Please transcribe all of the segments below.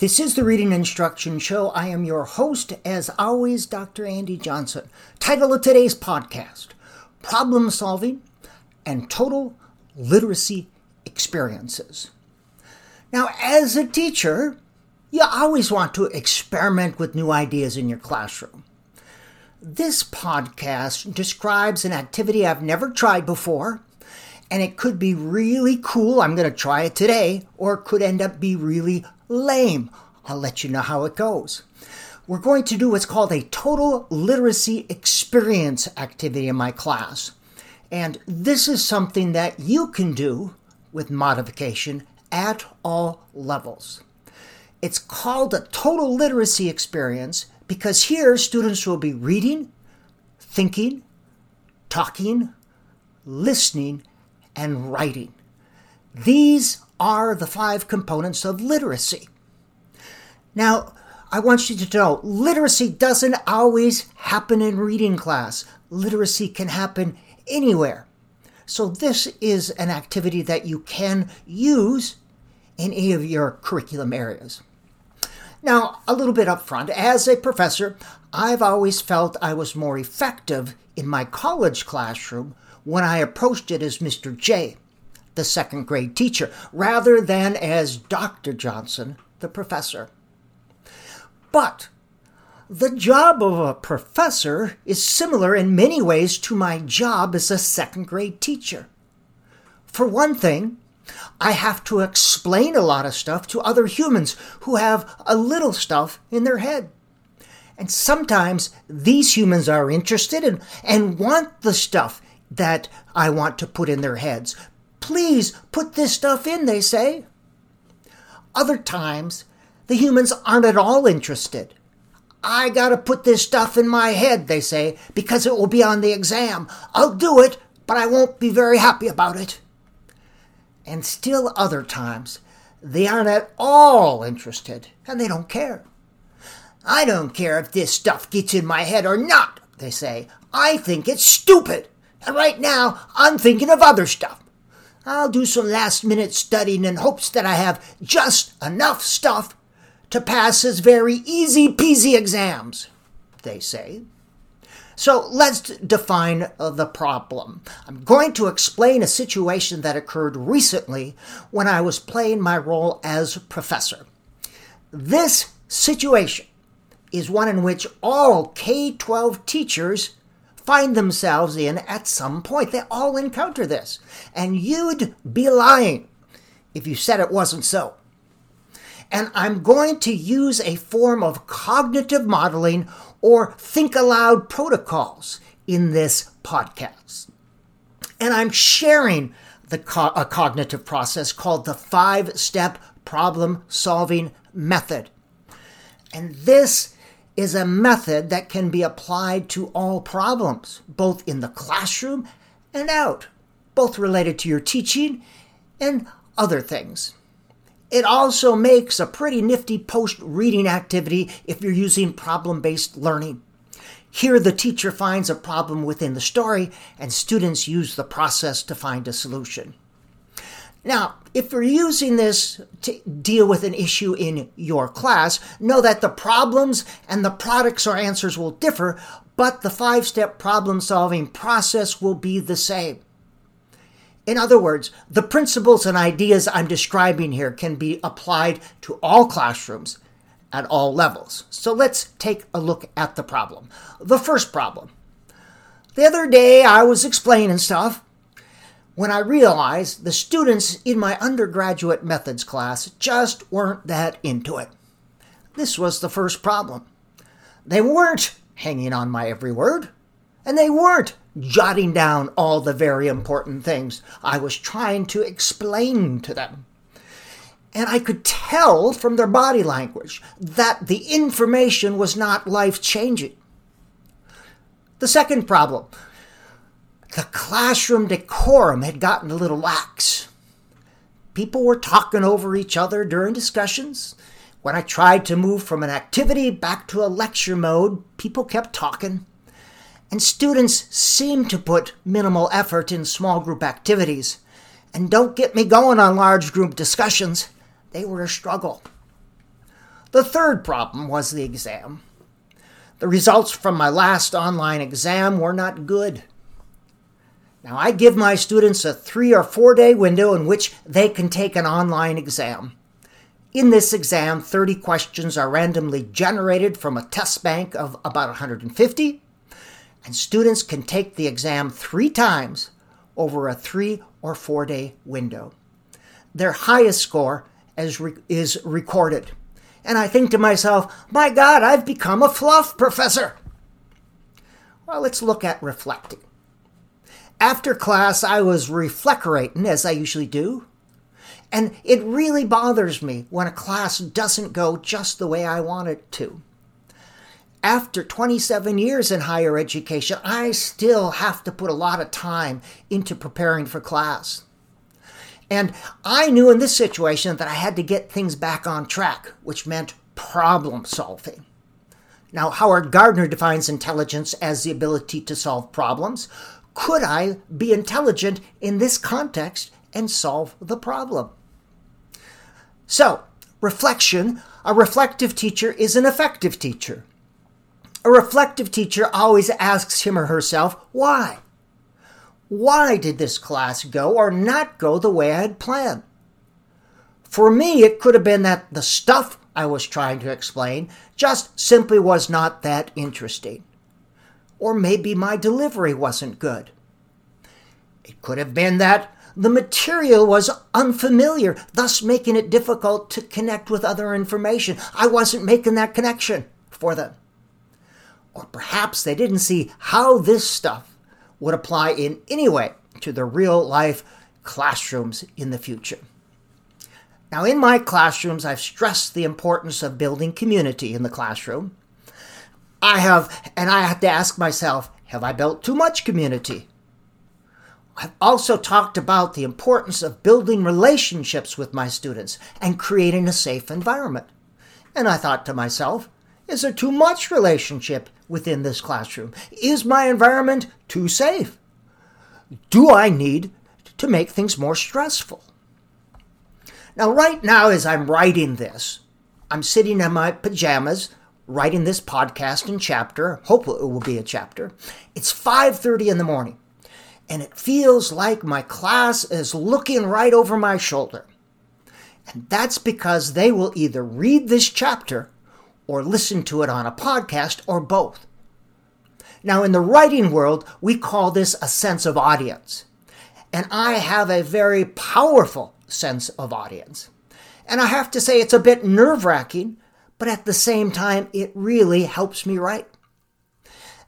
This is the Reading Instruction Show. I am your host, as always, Dr. Andy Johnson. Title of today's podcast Problem Solving and Total Literacy Experiences. Now, as a teacher, you always want to experiment with new ideas in your classroom. This podcast describes an activity I've never tried before, and it could be really cool. I'm going to try it today, or it could end up be really lame. I'll let you know how it goes. We're going to do what's called a total literacy experience activity in my class. And this is something that you can do with modification at all levels. It's called a total literacy experience because here students will be reading, thinking, talking, listening, and writing. These are the five components of literacy. Now, I want you to know literacy doesn't always happen in reading class. Literacy can happen anywhere. So, this is an activity that you can use in any of your curriculum areas. Now, a little bit up front, as a professor, I've always felt I was more effective in my college classroom when I approached it as Mr. J, the second grade teacher, rather than as Dr. Johnson, the professor. But the job of a professor is similar in many ways to my job as a second grade teacher. For one thing, I have to explain a lot of stuff to other humans who have a little stuff in their head. And sometimes these humans are interested in and want the stuff that I want to put in their heads. Please put this stuff in, they say. Other times, the humans aren't at all interested. I gotta put this stuff in my head, they say, because it will be on the exam. I'll do it, but I won't be very happy about it. And still other times, they aren't at all interested, and they don't care. I don't care if this stuff gets in my head or not, they say. I think it's stupid. And right now, I'm thinking of other stuff. I'll do some last minute studying in hopes that I have just enough stuff to pass his very easy peasy exams, they say. So let's define the problem. I'm going to explain a situation that occurred recently when I was playing my role as professor. This situation is one in which all K 12 teachers find themselves in at some point. They all encounter this. And you'd be lying if you said it wasn't so and I'm going to use a form of cognitive modeling or think aloud protocols in this podcast. And I'm sharing the co- a cognitive process called the five step problem solving method. And this is a method that can be applied to all problems, both in the classroom and out, both related to your teaching and other things. It also makes a pretty nifty post reading activity if you're using problem based learning. Here, the teacher finds a problem within the story, and students use the process to find a solution. Now, if you're using this to deal with an issue in your class, know that the problems and the products or answers will differ, but the five step problem solving process will be the same. In other words, the principles and ideas I'm describing here can be applied to all classrooms at all levels. So let's take a look at the problem. The first problem. The other day I was explaining stuff when I realized the students in my undergraduate methods class just weren't that into it. This was the first problem. They weren't hanging on my every word, and they weren't jotting down all the very important things I was trying to explain to them. And I could tell from their body language that the information was not life changing. The second problem the classroom decorum had gotten a little lax. People were talking over each other during discussions. When I tried to move from an activity back to a lecture mode, people kept talking and students seem to put minimal effort in small group activities. And don't get me going on large group discussions, they were a struggle. The third problem was the exam. The results from my last online exam were not good. Now, I give my students a three or four day window in which they can take an online exam. In this exam, 30 questions are randomly generated from a test bank of about 150, and students can take the exam three times over a three or four day window. Their highest score is, re- is recorded. And I think to myself, my God, I've become a fluff professor. Well, let's look at reflecting. After class, I was reflectorating, as I usually do, and it really bothers me when a class doesn't go just the way I want it to. After 27 years in higher education, I still have to put a lot of time into preparing for class. And I knew in this situation that I had to get things back on track, which meant problem solving. Now, Howard Gardner defines intelligence as the ability to solve problems. Could I be intelligent in this context and solve the problem? So, reflection a reflective teacher is an effective teacher. A reflective teacher always asks him or herself, why? Why did this class go or not go the way I had planned? For me, it could have been that the stuff I was trying to explain just simply was not that interesting. Or maybe my delivery wasn't good. It could have been that the material was unfamiliar, thus making it difficult to connect with other information. I wasn't making that connection for them. Or perhaps they didn't see how this stuff would apply in any way to the real life classrooms in the future. Now, in my classrooms, I've stressed the importance of building community in the classroom. I have, and I have to ask myself, have I built too much community? I've also talked about the importance of building relationships with my students and creating a safe environment. And I thought to myself, is there too much relationship within this classroom? Is my environment too safe? Do I need to make things more stressful? Now, right now, as I'm writing this, I'm sitting in my pajamas writing this podcast and chapter. Hopefully, it will be a chapter. It's 5:30 in the morning and it feels like my class is looking right over my shoulder. And that's because they will either read this chapter or listen to it on a podcast or both. Now, in the writing world, we call this a sense of audience. And I have a very powerful sense of audience. And I have to say, it's a bit nerve wracking, but at the same time, it really helps me write.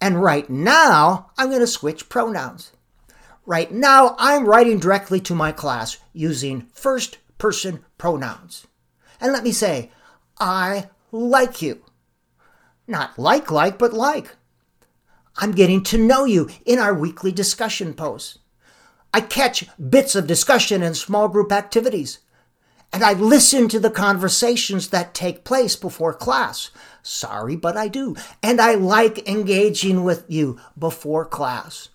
And right now, I'm going to switch pronouns. Right now, I'm writing directly to my class using first person pronouns. And let me say, I like you. Not like, like, but like. I'm getting to know you in our weekly discussion posts. I catch bits of discussion in small group activities. And I listen to the conversations that take place before class. Sorry, but I do. And I like engaging with you before class.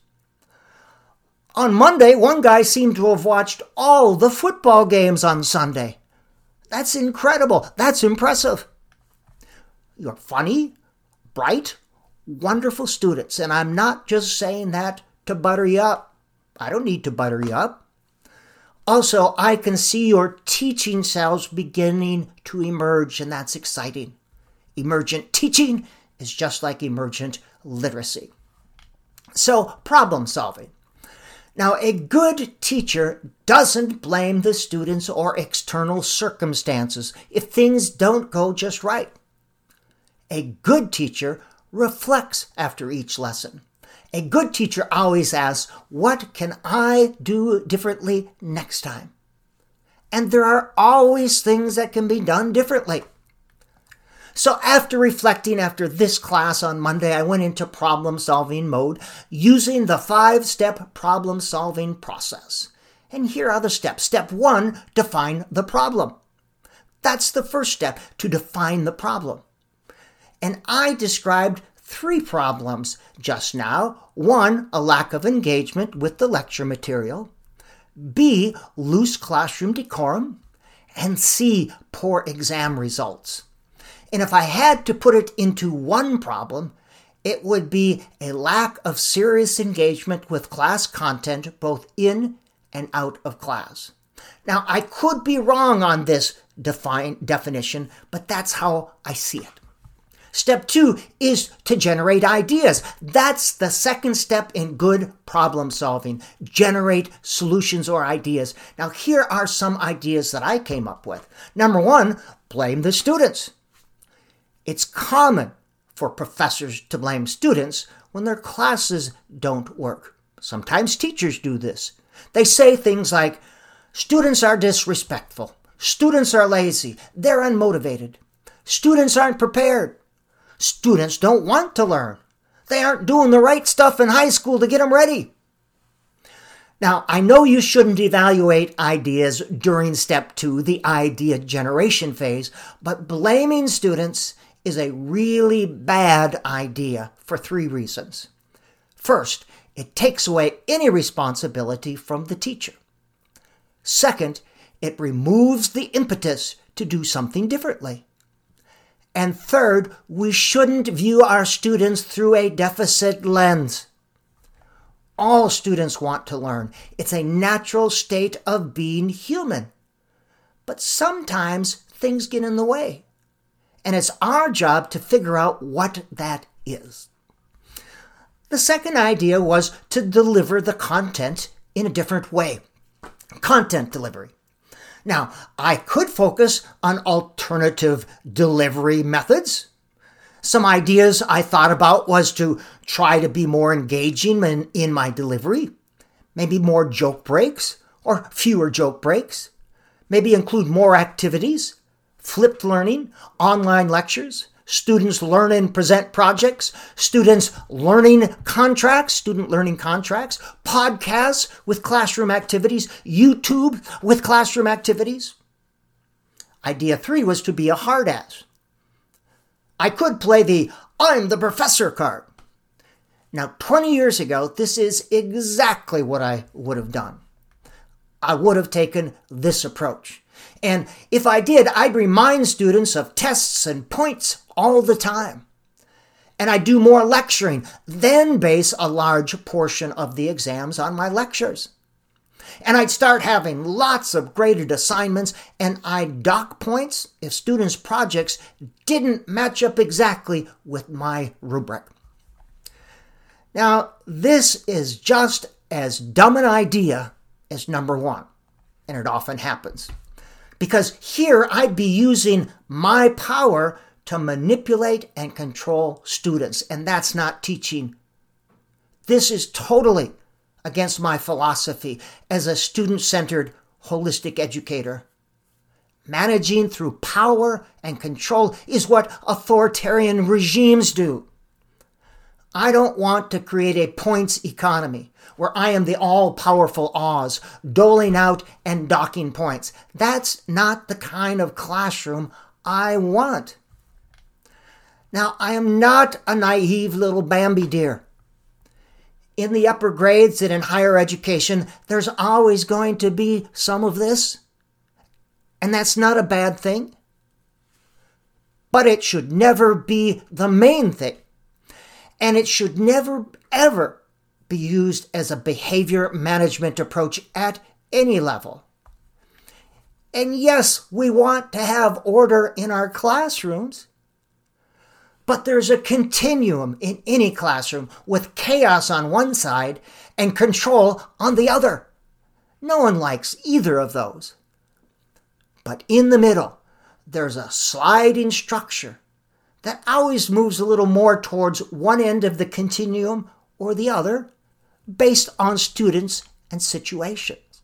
On Monday, one guy seemed to have watched all the football games on Sunday. That's incredible. That's impressive. You're funny, bright, wonderful students, and I'm not just saying that to butter you up. I don't need to butter you up. Also, I can see your teaching selves beginning to emerge, and that's exciting. Emergent teaching is just like emergent literacy. So, problem solving. Now, a good teacher doesn't blame the students or external circumstances if things don't go just right. A good teacher reflects after each lesson. A good teacher always asks, What can I do differently next time? And there are always things that can be done differently. So, after reflecting after this class on Monday, I went into problem solving mode using the five step problem solving process. And here are the steps. Step one define the problem. That's the first step to define the problem. And I described three problems just now. One, a lack of engagement with the lecture material. B, loose classroom decorum. And C, poor exam results. And if I had to put it into one problem, it would be a lack of serious engagement with class content both in and out of class. Now, I could be wrong on this define, definition, but that's how I see it. Step two is to generate ideas. That's the second step in good problem solving. Generate solutions or ideas. Now, here are some ideas that I came up with. Number one, blame the students. It's common for professors to blame students when their classes don't work. Sometimes teachers do this. They say things like, students are disrespectful, students are lazy, they're unmotivated, students aren't prepared, students don't want to learn, they aren't doing the right stuff in high school to get them ready. Now, I know you shouldn't evaluate ideas during step two, the idea generation phase, but blaming students is a really bad idea for three reasons. First, it takes away any responsibility from the teacher. Second, it removes the impetus to do something differently. And third, we shouldn't view our students through a deficit lens. All students want to learn. It's a natural state of being human. But sometimes things get in the way. And it's our job to figure out what that is. The second idea was to deliver the content in a different way content delivery. Now, I could focus on alternative delivery methods. Some ideas I thought about was to try to be more engaging in, in my delivery, maybe more joke breaks or fewer joke breaks, maybe include more activities, flipped learning, online lectures, students learn and present projects, students learning contracts, student learning contracts, podcasts with classroom activities, YouTube with classroom activities. Idea three was to be a hard ass. I could play the I'm the professor card. Now, 20 years ago, this is exactly what I would have done. I would have taken this approach. And if I did, I'd remind students of tests and points all the time. And I do more lecturing, then base a large portion of the exams on my lectures. And I'd start having lots of graded assignments, and I'd dock points if students' projects didn't match up exactly with my rubric. Now, this is just as dumb an idea as number one, and it often happens because here I'd be using my power to manipulate and control students, and that's not teaching. This is totally against my philosophy as a student centered holistic educator. Managing through power and control is what authoritarian regimes do. I don't want to create a points economy where I am the all powerful Oz, doling out and docking points. That's not the kind of classroom I want. Now, I am not a naive little Bambi deer. In the upper grades and in higher education, there's always going to be some of this. And that's not a bad thing. But it should never be the main thing and it should never, ever be used as a behavior management approach at any level. And yes, we want to have order in our classrooms, but there's a continuum in any classroom with chaos on one side and control on the other. No one likes either of those. But in the middle, there's a sliding structure that always moves a little more towards one end of the continuum or the other based on students and situations.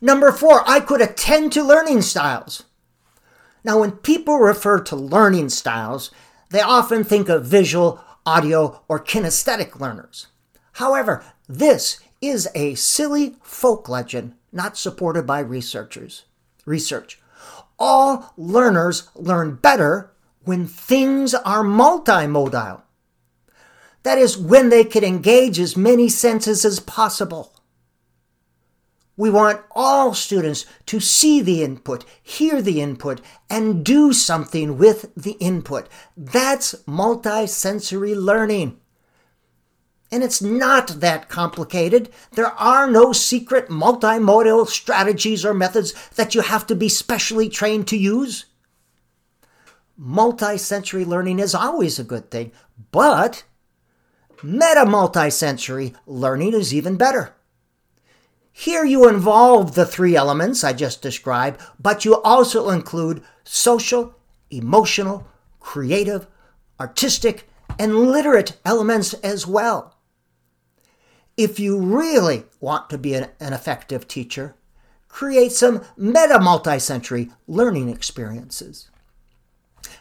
Number four, I could attend to learning styles. Now, when people refer to learning styles, they often think of visual, audio, or kinesthetic learners. However, this is a silly folk legend not supported by researchers. Research. All learners learn better when things are multimodal. That is, when they can engage as many senses as possible. We want all students to see the input, hear the input, and do something with the input. That's multisensory learning. And it's not that complicated. There are no secret multimodal strategies or methods that you have to be specially trained to use. Multisensory learning is always a good thing, but meta multisensory learning is even better. Here you involve the three elements I just described, but you also include social, emotional, creative, artistic, and literate elements as well. If you really want to be an, an effective teacher, create some meta multisensory learning experiences.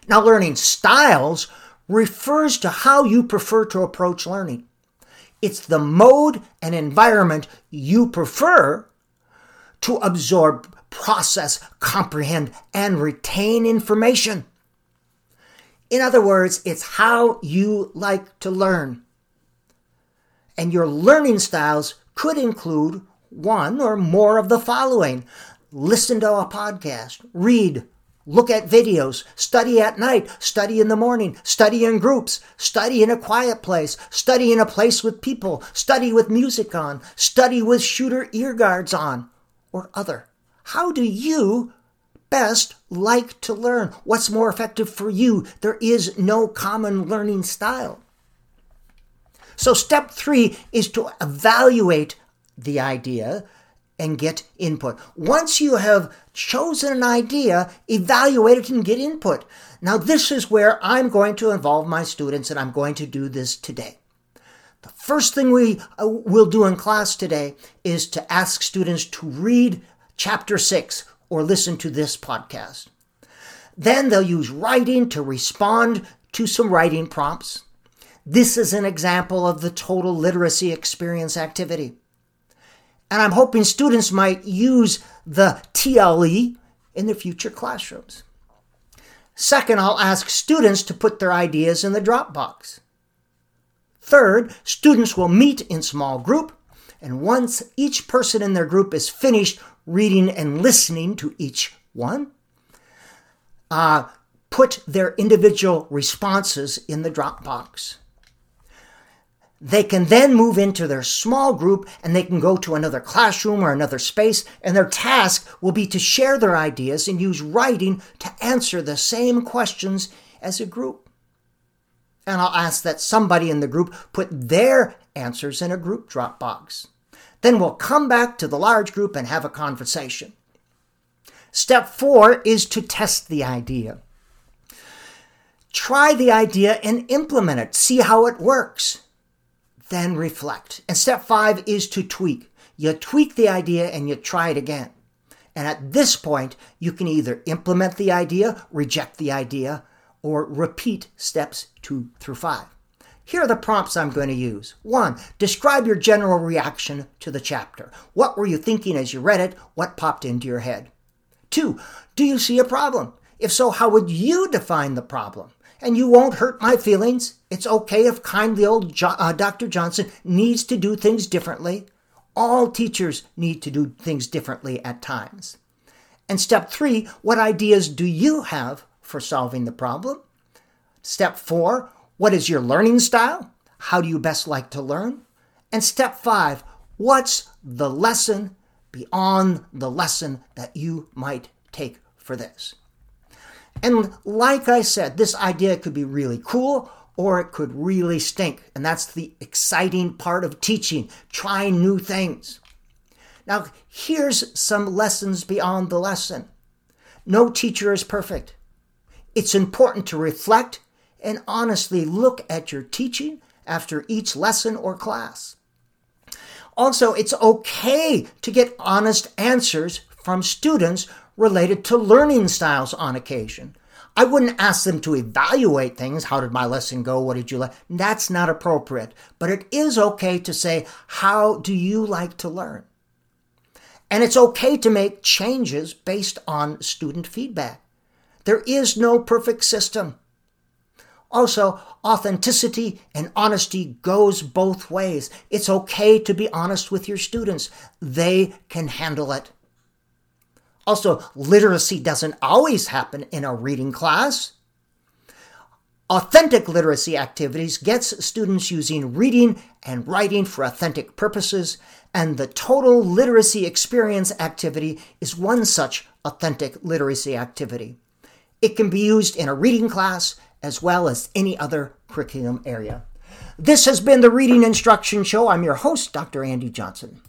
Now, learning styles refers to how you prefer to approach learning. It's the mode and environment you prefer to absorb, process, comprehend, and retain information. In other words, it's how you like to learn. And your learning styles could include one or more of the following listen to a podcast, read, Look at videos, study at night, study in the morning, study in groups, study in a quiet place, study in a place with people, study with music on, study with shooter ear guards on, or other. How do you best like to learn? What's more effective for you? There is no common learning style. So, step three is to evaluate the idea and get input. Once you have chosen an idea, evaluate it and get input. Now, this is where I'm going to involve my students, and I'm going to do this today. The first thing we uh, will do in class today is to ask students to read chapter six or listen to this podcast. Then they'll use writing to respond to some writing prompts. This is an example of the total literacy experience activity. And I'm hoping students might use the TLE in their future classrooms. Second, I'll ask students to put their ideas in the Dropbox. Third, students will meet in small group, and once each person in their group is finished reading and listening to each one, uh, put their individual responses in the Dropbox. They can then move into their small group and they can go to another classroom or another space, and their task will be to share their ideas and use writing to answer the same questions as a group. And I'll ask that somebody in the group put their answers in a group Dropbox. Then we'll come back to the large group and have a conversation. Step four is to test the idea. Try the idea and implement it. See how it works then reflect. And step five is to tweak. You tweak the idea and you try it again. And at this point, you can either implement the idea, reject the idea, or repeat steps two through five. Here are the prompts I'm going to use. One, describe your general reaction to the chapter. What were you thinking as you read it? What popped into your head? Two, do you see a problem? If so, how would you define the problem? And you won't hurt my feelings. It's okay if kindly old jo- uh, Dr. Johnson needs to do things differently. All teachers need to do things differently at times. And step three, what ideas do you have for solving the problem? Step four, what is your learning style? How do you best like to learn? And step five, what's the lesson beyond the lesson that you might take for this? And like I said, this idea could be really cool or it could really stink. And that's the exciting part of teaching, trying new things. Now, here's some lessons beyond the lesson. No teacher is perfect. It's important to reflect and honestly look at your teaching after each lesson or class. Also, it's okay to get honest answers from students related to learning styles on occasion. I wouldn't ask them to evaluate things. How did my lesson go? What did you like? That's not appropriate. But it is okay to say, How do you like to learn? And it's okay to make changes based on student feedback. There is no perfect system. Also, authenticity and honesty goes both ways. It's okay to be honest with your students. They can handle it. Also, literacy doesn't always happen in a reading class. Authentic literacy activities gets students using reading and writing for authentic purposes, and the total literacy experience activity is one such authentic literacy activity. It can be used in a reading class as well as any other curriculum area. This has been the Reading Instruction Show. I'm your host, Dr. Andy Johnson.